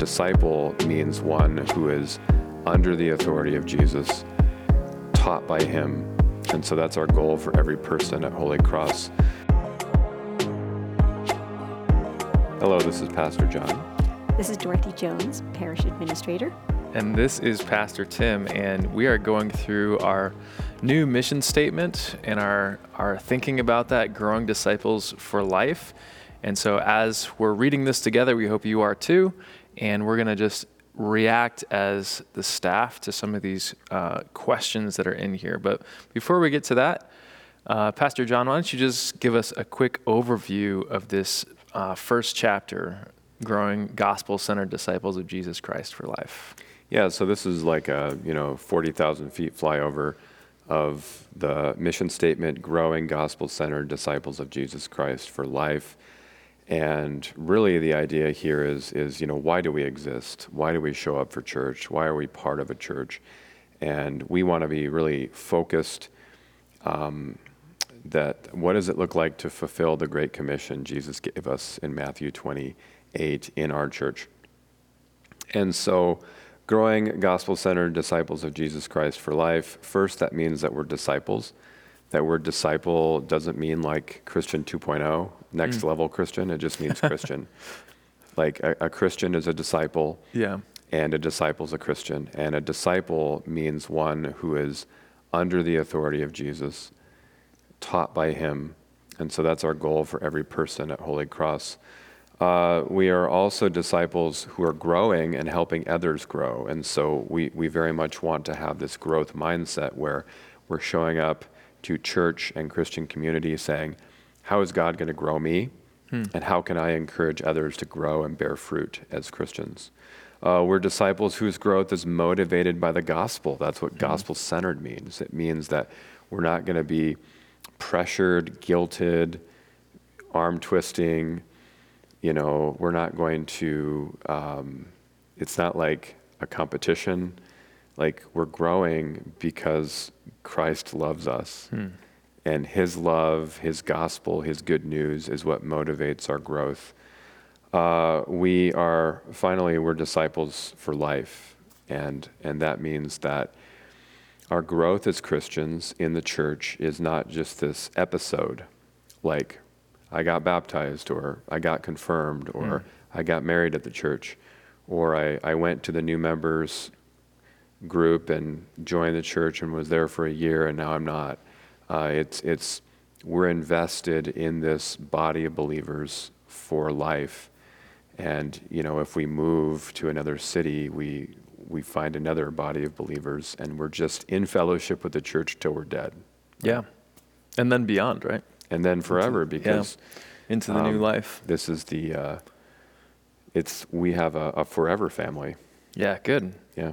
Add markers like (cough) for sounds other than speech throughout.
disciple means one who is under the authority of Jesus, taught by him. And so that's our goal for every person at Holy Cross. Hello, this is Pastor John. This is Dorothy Jones, Parish Administrator. And this is Pastor Tim, and we are going through our new mission statement and our, our thinking about that, growing disciples for life. And so, as we're reading this together, we hope you are too. And we're going to just react as the staff to some of these uh, questions that are in here. But before we get to that, uh, Pastor John, why don't you just give us a quick overview of this uh, first chapter, Growing Gospel Centered Disciples of Jesus Christ for Life? Yeah, so this is like a, you know, 40,000 feet flyover of the mission statement, growing gospel-centered disciples of Jesus Christ for life. And really the idea here is, is, you know, why do we exist? Why do we show up for church? Why are we part of a church? And we want to be really focused um, that what does it look like to fulfill the Great Commission Jesus gave us in Matthew 28 in our church? And so growing gospel centered disciples of Jesus Christ for life. First, that means that we're disciples. That word disciple doesn't mean like Christian 2.0, next mm. level Christian. It just means (laughs) Christian. like a, a, Christian is a disciple. Yeah. And a disciple is a Christian. And a disciple means one who is under the authority of Jesus, taught by him. And so that's our goal for every person at Holy Cross. Uh, we are also disciples who are growing and helping others grow. And so we, we very much want to have this growth mindset where we're showing up to church and Christian community saying, How is God going to grow me? Hmm. And how can I encourage others to grow and bear fruit as Christians? Uh, we're disciples whose growth is motivated by the gospel. That's what hmm. gospel centered means. It means that we're not going to be pressured, guilted, arm twisting, you know, we're not going to, um, it's not like a competition. Like we're growing because Christ loves us. Hmm. And his love, his gospel, his good news is what motivates our growth. Uh, we are, finally, we're disciples for life. And, and that means that our growth as Christians in the church is not just this episode, like I got baptized or I got confirmed or mm. I got married at the church or I, I went to the new members group and joined the church and was there for a year and now I'm not. Uh, it's, it's, we're invested in this body of believers for life. And, you know, if we move to another city, we, we find another body of believers and we're just in fellowship with the church till we're dead. Yeah. And then beyond, right? and then forever into, because yeah, into the um, new life. This is the uh, it's we have a, a forever family. Yeah, good. Yeah.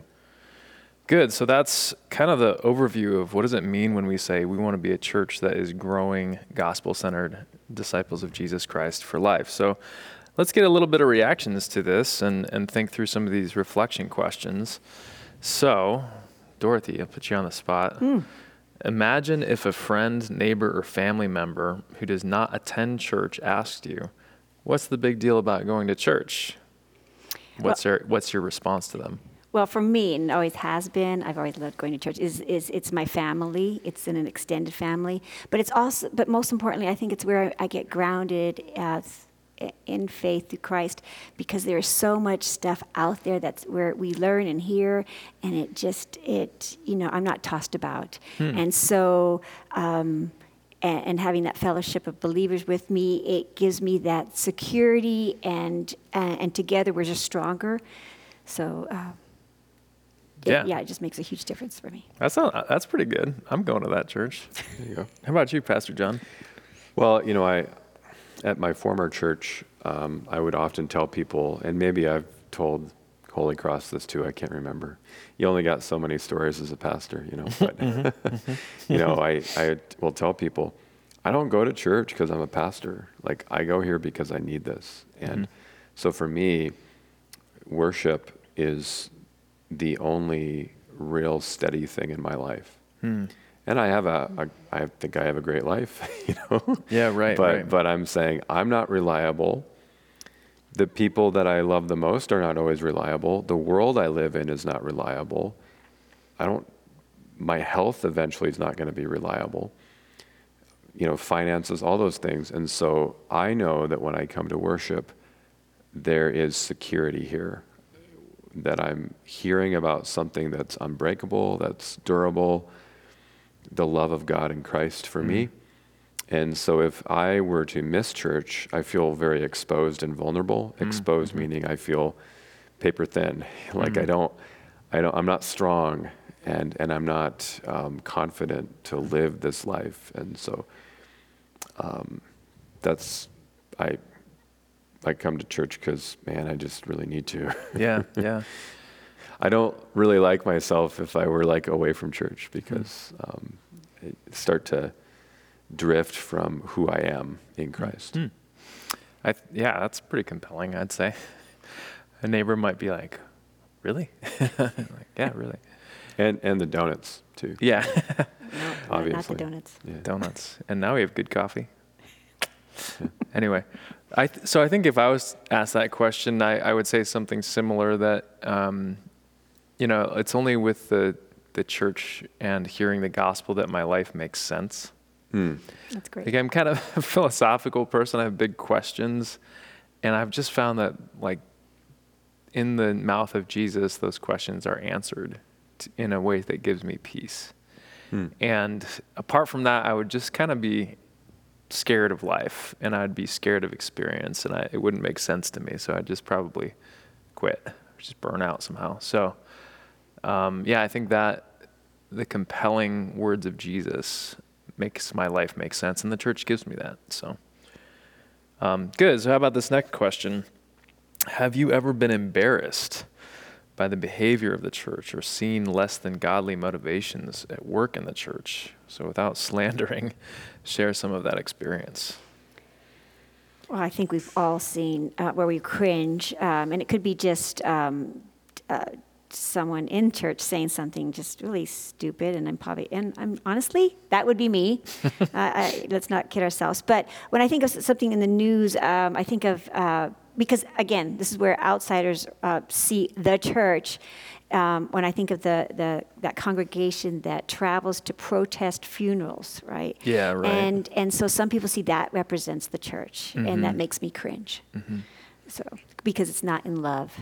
Good. So that's kind of the overview of what does it mean when we say we want to be a church that is growing gospel centered disciples of Jesus Christ for life. So let's get a little bit of reactions to this and, and think through some of these reflection questions. So, Dorothy, I'll put you on the spot. Mm. Imagine if a friend, neighbor, or family member who does not attend church asked you, What's the big deal about going to church? What's, well, your, what's your response to them? Well, for me, and always has been, I've always loved going to church. Is is it's my family. It's in an extended family, but it's also, but most importantly, I think it's where I, I get grounded as in faith through Christ because there's so much stuff out there that's where we learn and hear and it just it you know I'm not tossed about hmm. and so um, and, and, having that fellowship of believers with me it gives me that security and uh, and together we're just stronger so uh. It, yeah, it just makes a huge difference for me. That's not, that's pretty good. I'm going to that church. There you go. How about you, Pastor John? Well, you know, I at my former church, um, I would often tell people, and maybe I've told Holy Cross this too. I can't remember. You only got so many stories as a pastor, you know. But mm-hmm. (laughs) you know, I I will tell people, I don't go to church because I'm a pastor. Like I go here because I need this, and mm-hmm. so for me, worship is the only real steady thing in my life. Hmm and I have a, a, I think I have a great life, (laughs) you know. Yeah, right. but right. but I'm saying I'm not reliable. the people that I love the most are not always reliable. The world I live in is not reliable. I don't, my health eventually is not going to be reliable. You know, finances, all those things. And so I know that when I come to worship, there is security here. That I'm hearing about something that's unbreakable, that's durable, the love of God in Christ for me. And so if I were to miss church, I feel very exposed and vulnerable. Exposed meaning I feel paper thin. (laughs) like I don't, I don't, I'm not strong and, and I'm not um, confident to live this life. And so um, that's, I, I come to church because, man, I just really need to. Yeah, yeah. (laughs) I don't really like myself if I were like away from church because um, I start to drift from who I am in Christ. Hmm. I th- yeah, that's pretty compelling, I'd say. A neighbor might be like, "Really?" (laughs) like, yeah, really. And and the donuts too. Yeah, (laughs) No, not- not Obviously. the donuts. Yeah. donuts, and now we have good coffee. anyway, I th- so I think if I was asked that question, I, I would say something similar. That um, you know, it's only with the the church and hearing the gospel that my life makes sense. Hmm. That's great. Like I'm kind of (laughs) a philosophical person. I have big questions, and I've just found that like in the mouth of Jesus, those questions are answered t- in a way that gives me peace. Hmm. And apart from that, I would just kind of be scared of life, and I'd be scared of experience, and I, it wouldn't make sense to me. So I'd just probably quit, or just burn out somehow. So um, yeah, I think that the compelling words of Jesus makes my life make sense, and the church gives me that. So, um, good. So, how about this next question? Have you ever been embarrassed by the behavior of the church or seen less than godly motivations at work in the church? So, without (laughs) slandering, share some of that experience. Well, I think we've all seen uh, where we cringe, um, and it could be just um, uh, someone in church saying something just really stupid, and I'm probably, and I'm honestly, that would be me. (laughs) uh, I, let's not kid ourselves. But when I think of something in the news, um, I think of uh, because again, this is where outsiders uh, see the church. Um, when I think of the, the that congregation that travels to protest funerals, right? Yeah, right. And and so some people see that represents the church, and Mm-hmm. that makes me cringe. So because it's not in love.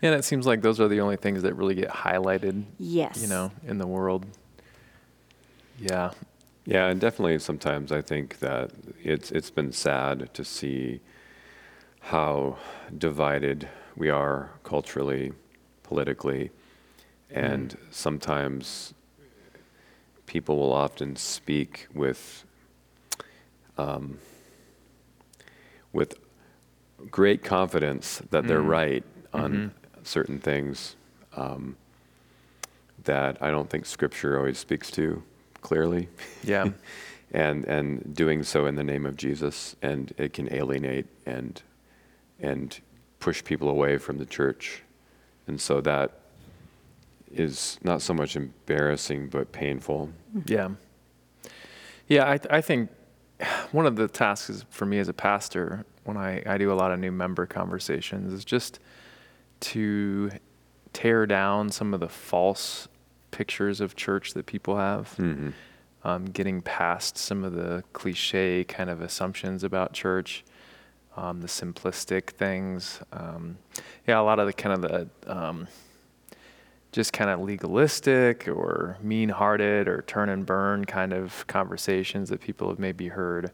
And it seems like those are the only things that really get highlighted, Yes. you know, in the world. Yeah. Yeah, and definitely sometimes I think that it's it's been sad to see how divided we are culturally, politically, and sometimes people will often speak with um, with great confidence that they're Mm. right on Mhm. certain things um, that I don't think Scripture always speaks to clearly Yeah. (laughs) and and doing so in the name of Jesus, and it can alienate and and push people away from the church, and so that is not so much embarrassing but painful. Yeah. Yeah, I, I think one of the tasks for me as a pastor when I, I do a lot of new member conversations is just to tear down some of the false pictures of church that people have. hmm um, getting past some of the cliche kind of assumptions about church, um, the simplistic things. Um, yeah, a lot of the kind of the um, just kind of legalistic or mean-hearted or turn and burn kind of conversations that people have maybe heard,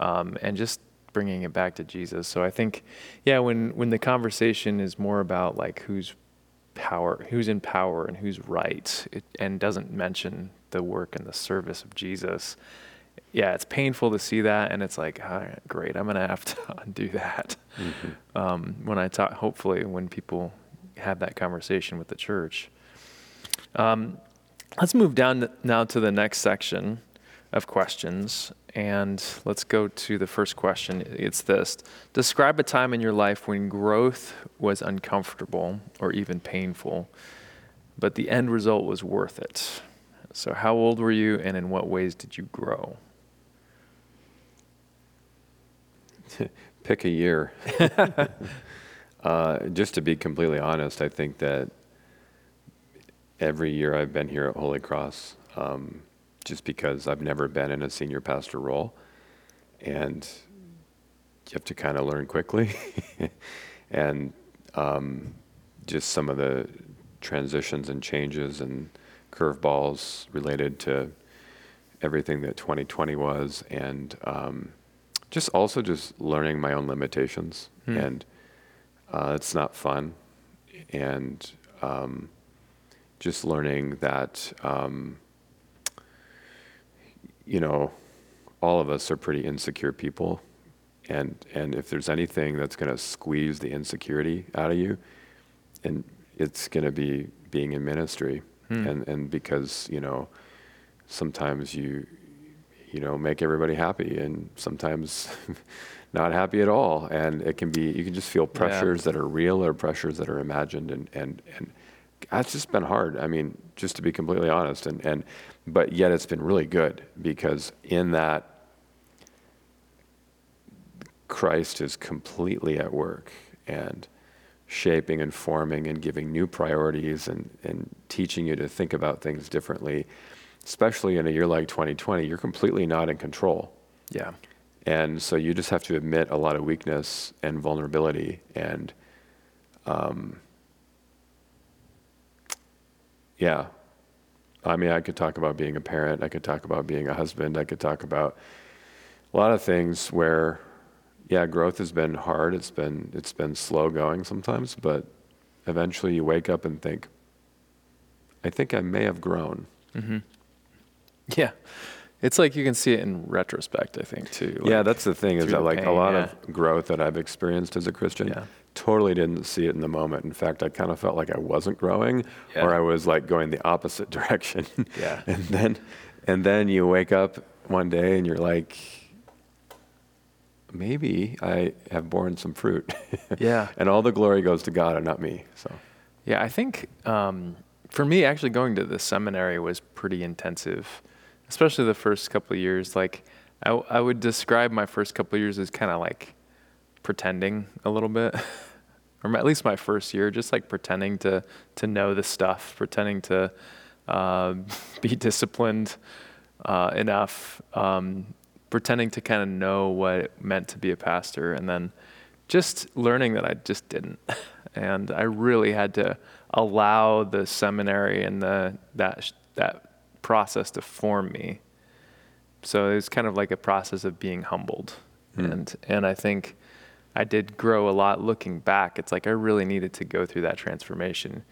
um, and just bringing it back to Jesus. So I think, yeah, when when the conversation is more about like who's power, who's in power and who's right, it, and doesn't mention the work and the service of Jesus. Yeah, it's painful to see that, and it's like, all right, great, I'm gonna have to (laughs) undo that. Um, when I talk, hopefully, when people have that conversation with the church. Um, let's move down now to the next section of questions, and let's go to the first question. It's this: Describe a time in your life when growth was uncomfortable or even painful, but the end result was worth it. So, how old were you, and in what ways did you grow? Pick a year. (laughs) uh, just to be completely honest, I think that every year I've been here at Holy Cross, um, just because I've never been in a senior pastor role, and you have to kind of learn quickly, (laughs) and um, just some of the transitions and changes and curveballs related to everything that 2020 was, and um, just also just learning my own limitations, Hmm. and uh, it's not fun, and um, just learning that um, you know all of us are pretty insecure people, and and if there's anything that's going to squeeze the insecurity out of you, and it's going to be being in ministry, Hmm. and and because you know sometimes you you know make everybody happy and sometimes (laughs) not happy at all. And it can be you can just feel pressures that are real or pressures that are imagined and and and that's just been hard. I mean just to be completely honest. And and but yet it's been really good because in that Christ is completely at work and shaping and forming and giving new priorities and, and teaching you to think about things differently. Especially in a year like 2020, you're completely not in control. Yeah. And so you just have to admit a lot of weakness and vulnerability. And um, yeah, I mean, I could talk about being a parent, I could talk about being a husband, I could talk about a lot of things where, yeah, growth has been hard. It's been it's been slow going sometimes, but eventually you wake up and think, I think I may have grown. hmm (laughs) Yeah. It's like you can see it in retrospect, I think, too. yeah, that's the thing is that like a lot yeah. of growth that I've experienced as a Christian, Yeah. totally didn't see it in the moment. In fact, I kind of felt like I wasn't growing, Yeah. or I was like going the opposite (laughs) direction. Yeah. and then, and then you wake up one day and you're like, maybe I have borne some fruit. (laughs) Yeah. and all the glory goes to God and not me. So Yeah, I think um, for me, actually going to the seminary was pretty intensive, especially the first couple of years. Like, I, would describe my first couple of years as kind of like pretending a little bit, (laughs) or at least my first year, just like pretending to to know the stuff, pretending to uh, (laughs) be disciplined uh, enough, um, pretending to kind of know what it meant to be a pastor, and then just learning that I just didn't, (laughs) and I really had to allow the seminary and the that that process to form me. So it was kind of like a process of being humbled, Hmm. and and I think I did grow a lot looking back. It's like I really needed to go through that transformation.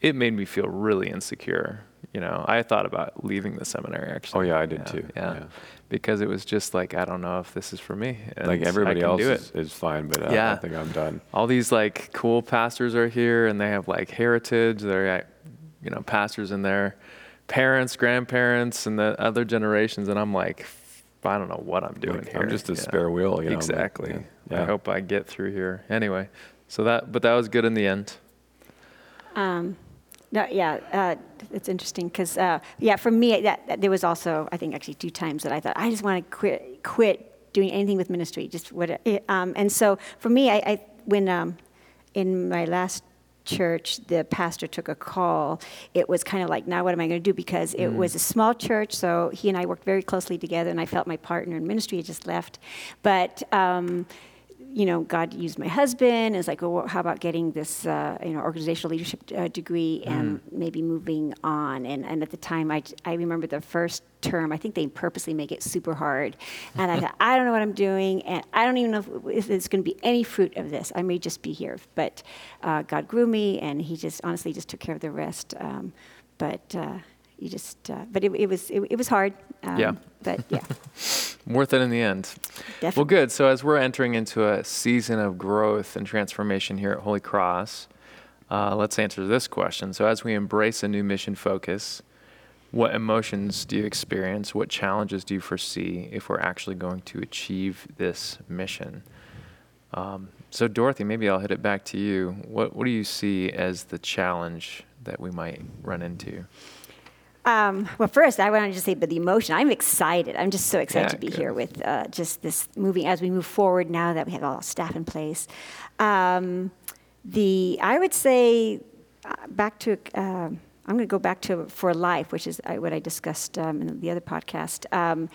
It made me feel really insecure. You know, I thought about leaving the seminary actually. Oh, yeah, I did too. Yeah. Yeah. Because it was just like I don't know if this is for me. And like everybody else is, is fine, but uh, Yeah. I think I'm done. all these like cool pastors are here and they have like heritage they're you know pastors in their parents grandparents and the other generations and i'm like i don't know what i'm doing Like, here I'm just a Yeah. spare wheel, you know. but, exactly yeah. i hope i get through here anyway so that but that was good in the end Um, no, yeah, uh, it's interesting because, uh, yeah, for me, that, that- there was also, I think, actually two times that I thought I just want to quit, quit doing anything with ministry. Just what, it, um, and so for me, I, I when um, in my last church, the pastor took a call. It was kind of like, now what am I going to do? Because it was a small church, so he and I worked very closely together, and I felt my partner in ministry had just left, but. Um, you know, God used my husband. It's like, well, how about getting this, uh, you know, organizational leadership uh, degree and maybe moving on? And, and at the time, I, I remember the first term, I think they purposely make it super hard. And I thought, (laughs) I don't know what I'm doing, and I don't even know if, if there's going to be any fruit of this. I may just be here. But uh, God grew me, and He just honestly just took care of the rest. Um, but uh, you just, uh, but it, it was it, it was hard. Um, Yeah. But yeah, (laughs) worth it in the end definitely. Well, good. So as we're entering into a season of growth and transformation here at Holy Cross, uh, let's answer this question. So as we embrace a new mission focus, what emotions do you experience? What challenges do you foresee if we're actually going to achieve this mission? Um, so Dorothy, maybe I'll hit it back to you. What what do you see as the challenge that we might run into? Um, well, first, I want to just say, but the emotion, I'm excited. I'm just so excited Yeah, to be good. here with uh, just this moving as we move forward now that we have all staff in place. Um, the, I would say, uh, back to, uh, I'm going to go back to For Life, which is uh, what I discussed um, in the other podcast. Um,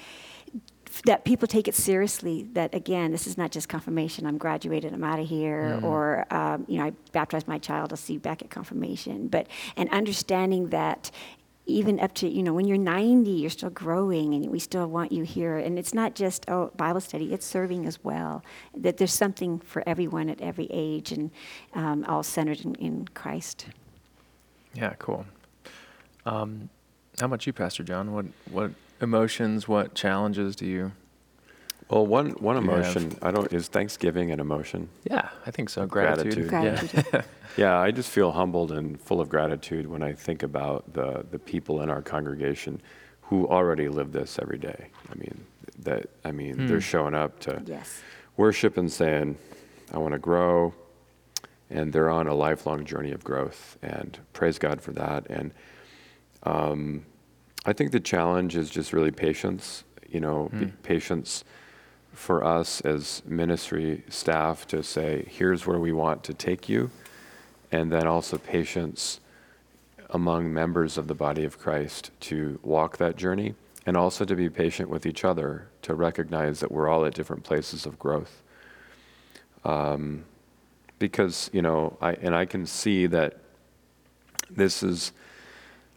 that people take it seriously that again this is not just confirmation i'm graduated i'm out of here or um, you know i baptized my child i'll see you back at confirmation but and understanding that even up to you know when you're 90 you're still growing and we still want you here and it's not just oh bible study it's serving as well that there's something for everyone at every age and um, all centered in, in christ Yeah, cool. Um, how about you, Pastor John? What what emotions, what challenges do you? Well, one one Do have- emotion I don't is Thanksgiving an emotion. Yeah, I think so. Gratitude. Gratitude. Yeah. gratitude (laughs) Yeah, I just feel humbled and full of gratitude when I think about the the people in our congregation who already live this every day. I mean, that I mean, Hmm. they're showing up to yes worship and saying, "I want to grow," and they're on a lifelong journey of growth. And praise God for that. And um, I think the challenge is just really patience. You know, Mm. patience for us as ministry staff to say, "Here's where we want to take you," and then also patience among members of the body of Christ to walk that journey and also to be patient with each other to recognize that we're all at different places of growth. Um, because, you know, I, and I can see that this is,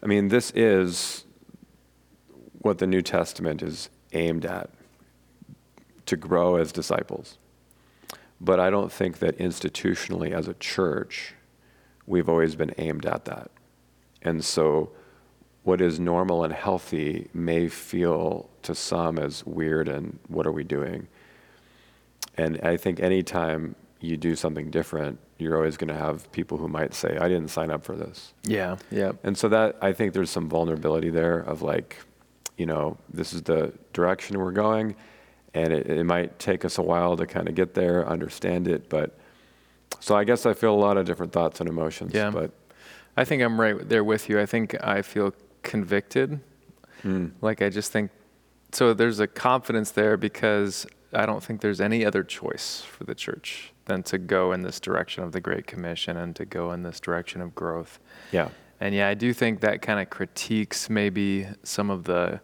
I mean, this is what the New Testament is aimed at to grow as disciples. But I don't think that institutionally as a church, we've always been aimed at that. And so, what is normal and healthy may feel to some as weird and what are we doing? And I think anytime you do something different, you're always going to have people who might say, I didn't sign up for this. Yeah. Yeah. And so, that I think there's some vulnerability there of like, you know, this is the direction we're going, and it, it might take us a while to kind of get there, understand it. But so, I guess I feel a lot of different thoughts and emotions. Yeah. But I think I'm right there with you. I think I feel convicted. mm, Like I just think so there's a confidence there because I don't think there's any other choice for the church than to go in this direction of the Great Commission and to go in this direction of growth. yeah. And yeah, I do think that kind of critiques maybe some of the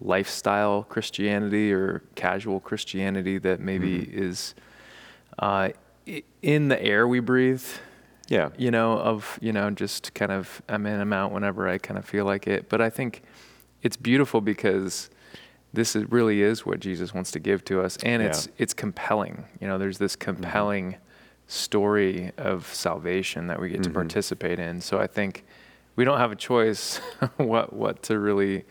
lifestyle Christianity or casual Christianity that maybe Mm-hmm. is uh, in the air we breathe Yeah. you know, of, you know, just kind of, I'm in, I'm out whenever I kind of feel like it. But I think it's beautiful because this is, really is what Jesus wants to give to us. And it's, Yeah. it's compelling. You know, there's this compelling story of salvation that we get to Mhm. participate in. So I think we don't have a choice (laughs) what, what to really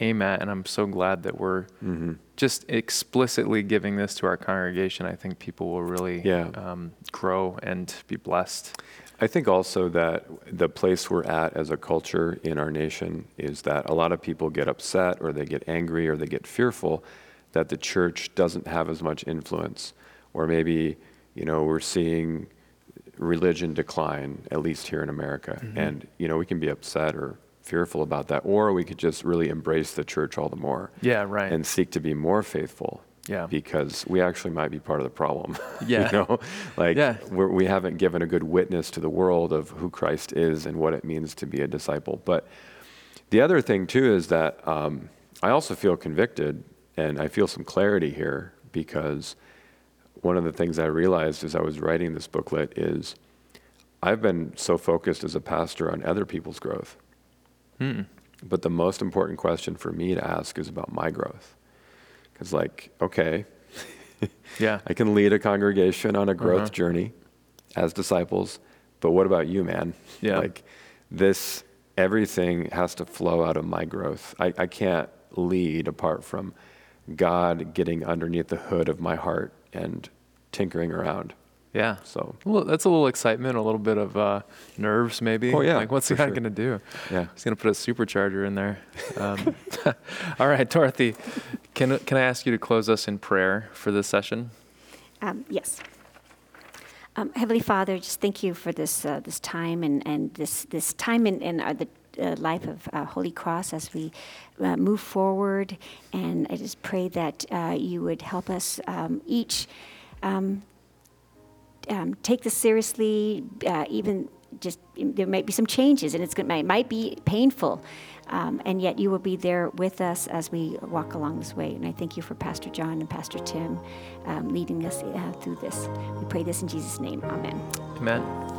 aim at. And I'm so glad that we're hmm just explicitly giving this to our congregation. I think people will really Yeah. um, grow and be blessed. I think also that the place we're at as a culture in our nation is that a lot of people get upset or they get angry or they get fearful that the church doesn't have as much influence. Or maybe, you know, we're seeing religion decline, at least here in America. And, you know, we can be upset or fearful about that. Or we could just really embrace the church all the more Yeah, right. and seek to be more faithful. Yeah. Because we actually might be part of the problem. (laughs) Yeah. you know, like Yeah. we're, we haven't given a good witness to the world of who Christ is and what it means to be a disciple. But the other thing too is that um, I also feel convicted, and I feel some clarity here because one of the things I realized as I was writing this booklet is I've been so focused as a pastor on other people's growth. Mm. But the most important question for me to ask is about my growth. Because, like, okay, (laughs) Yeah. I can lead a congregation on a growth Uh-huh. journey as disciples, but what about you, man? Yeah. Like, this, everything has to flow out of my growth. I, I can't lead apart from God getting underneath the hood of my heart and tinkering around. Yeah. So, Well, that's a little excitement, a little bit of uh, nerves, maybe. Oh, yeah, Like, what's for the guy sure. going to do? yeah. He's going to put a supercharger in there. Um, (laughs) (laughs) all right, Dorothy, can, can I ask you to close us in prayer for this session? Um, yes. Um, Heavenly Father, just thank you for this uh, this time and, and this this time in, in our, the uh, life of uh, Holy Cross as we uh, move forward. And I just pray that uh, you would help us um, each um, um, take this seriously, uh, even just there might be some changes and it's going it might be painful. Um, and yet you will be there with us as we walk along this way. And I thank you for Pastor John and Pastor Tim um, leading us uh, through this. We pray this in Jesus' name. Amen. Amen.